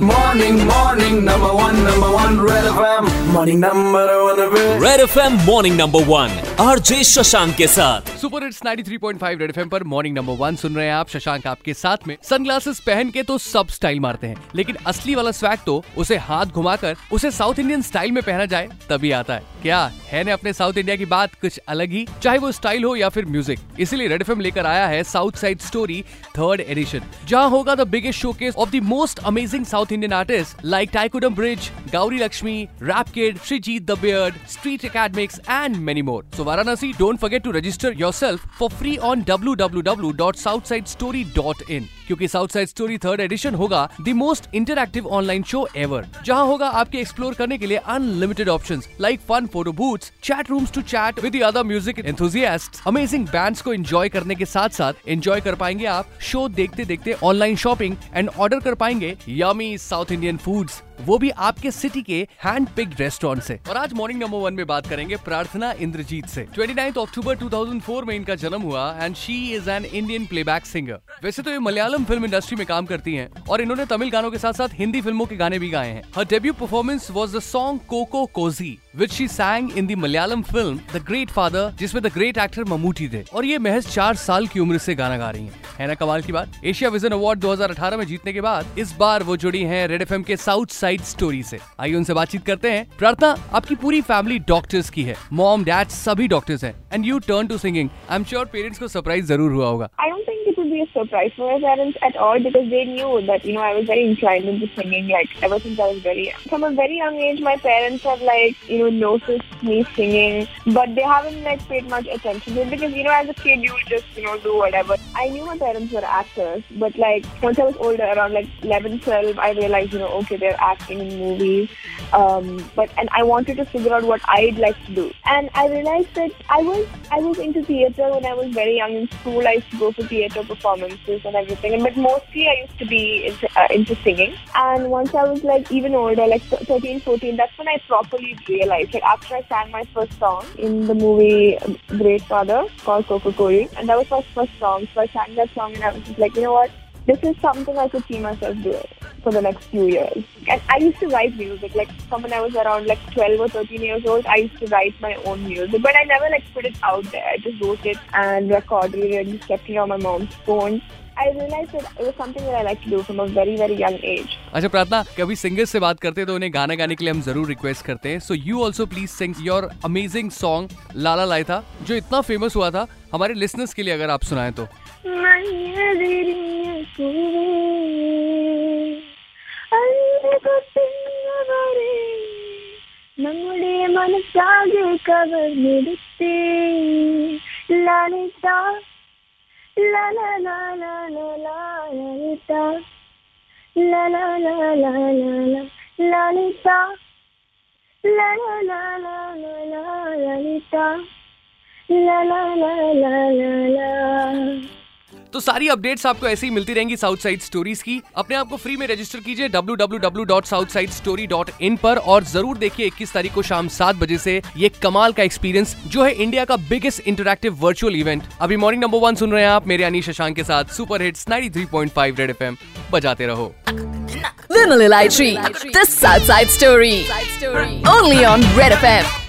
Morning, morning, number one, number one, Red FM. Morning, number one, red F M morning number one RJ Shashank के साथ super hits 93.5 red FM पर morning number one सुन रहे हैं आप। शशांक आपके साथ में। सनग्लासेस पहन के तो सब स्टाइल मारते हैं। लेकिन असली वाला स्वैग तो उसे हाथ घुमाकर उसे साउथ इंडियन स्टाइल में पहना जाए, तभी आता है। क्या है ने अपने साउथ इंडिया की बात? कुछ अलग ही। चाहे वो स्टाइल हो या फिर म्यूज़िक इसीलिए रेड एफएम लेकर आया है south side story third edition जहाँ होगा the biggest showcase of the most amazing South Indian artist like Thaikkudam bridge Gauri Lakshmi rap kid Sreejith the beard street academics and many more so Varanasi don't forget to register yourself for free on www.southsidesstory.in क्योंकि south side story third edition होगा the most interactive online show ever जहाँ होगा आपके explore करने के लिए unlimited option like fun photo booths chat rooms to chat with other music enthusiast amazing bands को enjoy करने के साथ साथ एंजॉय कर पाएँगे आप शो देखते देखते ऑनलाइन शॉपिंग एंड ऑर्डर कर पाएँगे यमी साउथ इंडियन फूड्स वो भी आपके सिटी के हैंड पिक्ड रेस्टोरेंट से। और आज मॉर्निंग नंबर वन में बात करेंगे प्रार्थना इंद्रजीत से। 29 अक्टूबर 2004 में इनका जन्म हुआ and she is an Indian playback singer वैसे तो ये मलयालम फ़िल्म इंडस्ट्री में काम करती हैं और इन्होंने तमिल गानों के साथ साथ हिंदी फ़िल्मों के गाने भी गाए हैं। हर debut performance was the song Coco Cozy which she sang in the Malayalam film the great father जिसमें द ग्रेट एक्टर ममूटी थे। और ये महज चार साल की उम्र से गाना गा रही हैं। है ना कमाल की बात? एशिया विजन अवार्ड 2018 में जीतने के बाद इस बार वो जुड़ी हैं रेड एफएम के साउथ साइड स्टोरी से। आइए उनसे बातचीत करते हैं। प्रार्थना, आपकी पूरी फैमिली डॉक्टर्स की है। मॉम डैड सभी डॉक्टर्स हैं। And you turn to singing I am sure parents को सरप्राइज़ ज़रूर हुआ होगा। Don't think it would be a surprise for my parents at all because they knew that, you know, I was very inclined into singing like ever since I was very young. From a very young age, my parents have like, you know, noticed me singing, but they haven't like paid much attention to it because, you know, as a kid, you just, you know, do whatever. I knew my parents were actors, but like once I was older, around like 11, 12, I realized, you know, okay, they're acting in movies. Um, but, and I wanted to figure out what I'd like to do. And I realized that I was, I was into theatre when I was very young in school. I used to go for theatre performances and everything. And but mostly I used to be into, uh, into singing. And once I was like even older, like 13, 14, that's when I properly realized. Like after I sang my first song in the movie Great Father called Coco Cola, and that was my first song. So I sang that song, and I was just like, you know what? This is something I could see myself doing for the next few years. And I used to write music, like from when I was around like 12 or 13 years old, I used to write my own music, but I never like put it out there. I just wrote it and recorded it and just kept it on my mom's phone. I realized that it was something that I like to do from a very, very young age. अच्छा प्रार्थना कभी singers से बात करते हैं तो उन्हें गाना गाने के लिए हम जरूर रिक्वेस्ट करते हैं so you also please sing your amazing song लाला लाई था जो इतना फेमस हुआ था हमारे लिसनर्स के लिए अगर आप सुनाएं तो നമ്മുടെ മനസ്സാകെ കവർന്നെടുത്തേ ലളിത ലല ലല ലല ലളിത ലല ലല ലല ലളിത ला ला ला ला ला ला तो सारी अपडेट्स आपको ऐसे ही मिलती रहेंगी साउथ साइड स्टोरीज की अपने आप को फ्री में रजिस्टर कीजिए www.southsidestory.in पर और ज़रूर देखिए 21 तारीख को शाम सात बजे से ये कमाल का एक्सपीरियंस जो है इंडिया का बिगेस्ट इंटरक्टिव वर्चुअल इवेंट अभी मॉर्निंग नंबर वन सुन रहे हैं आप मेरे अनिश शशांक के साथ सुपर हिट्स 93.5 रेड एफएम बजाते रहो This Southside Story. Only on Red FM.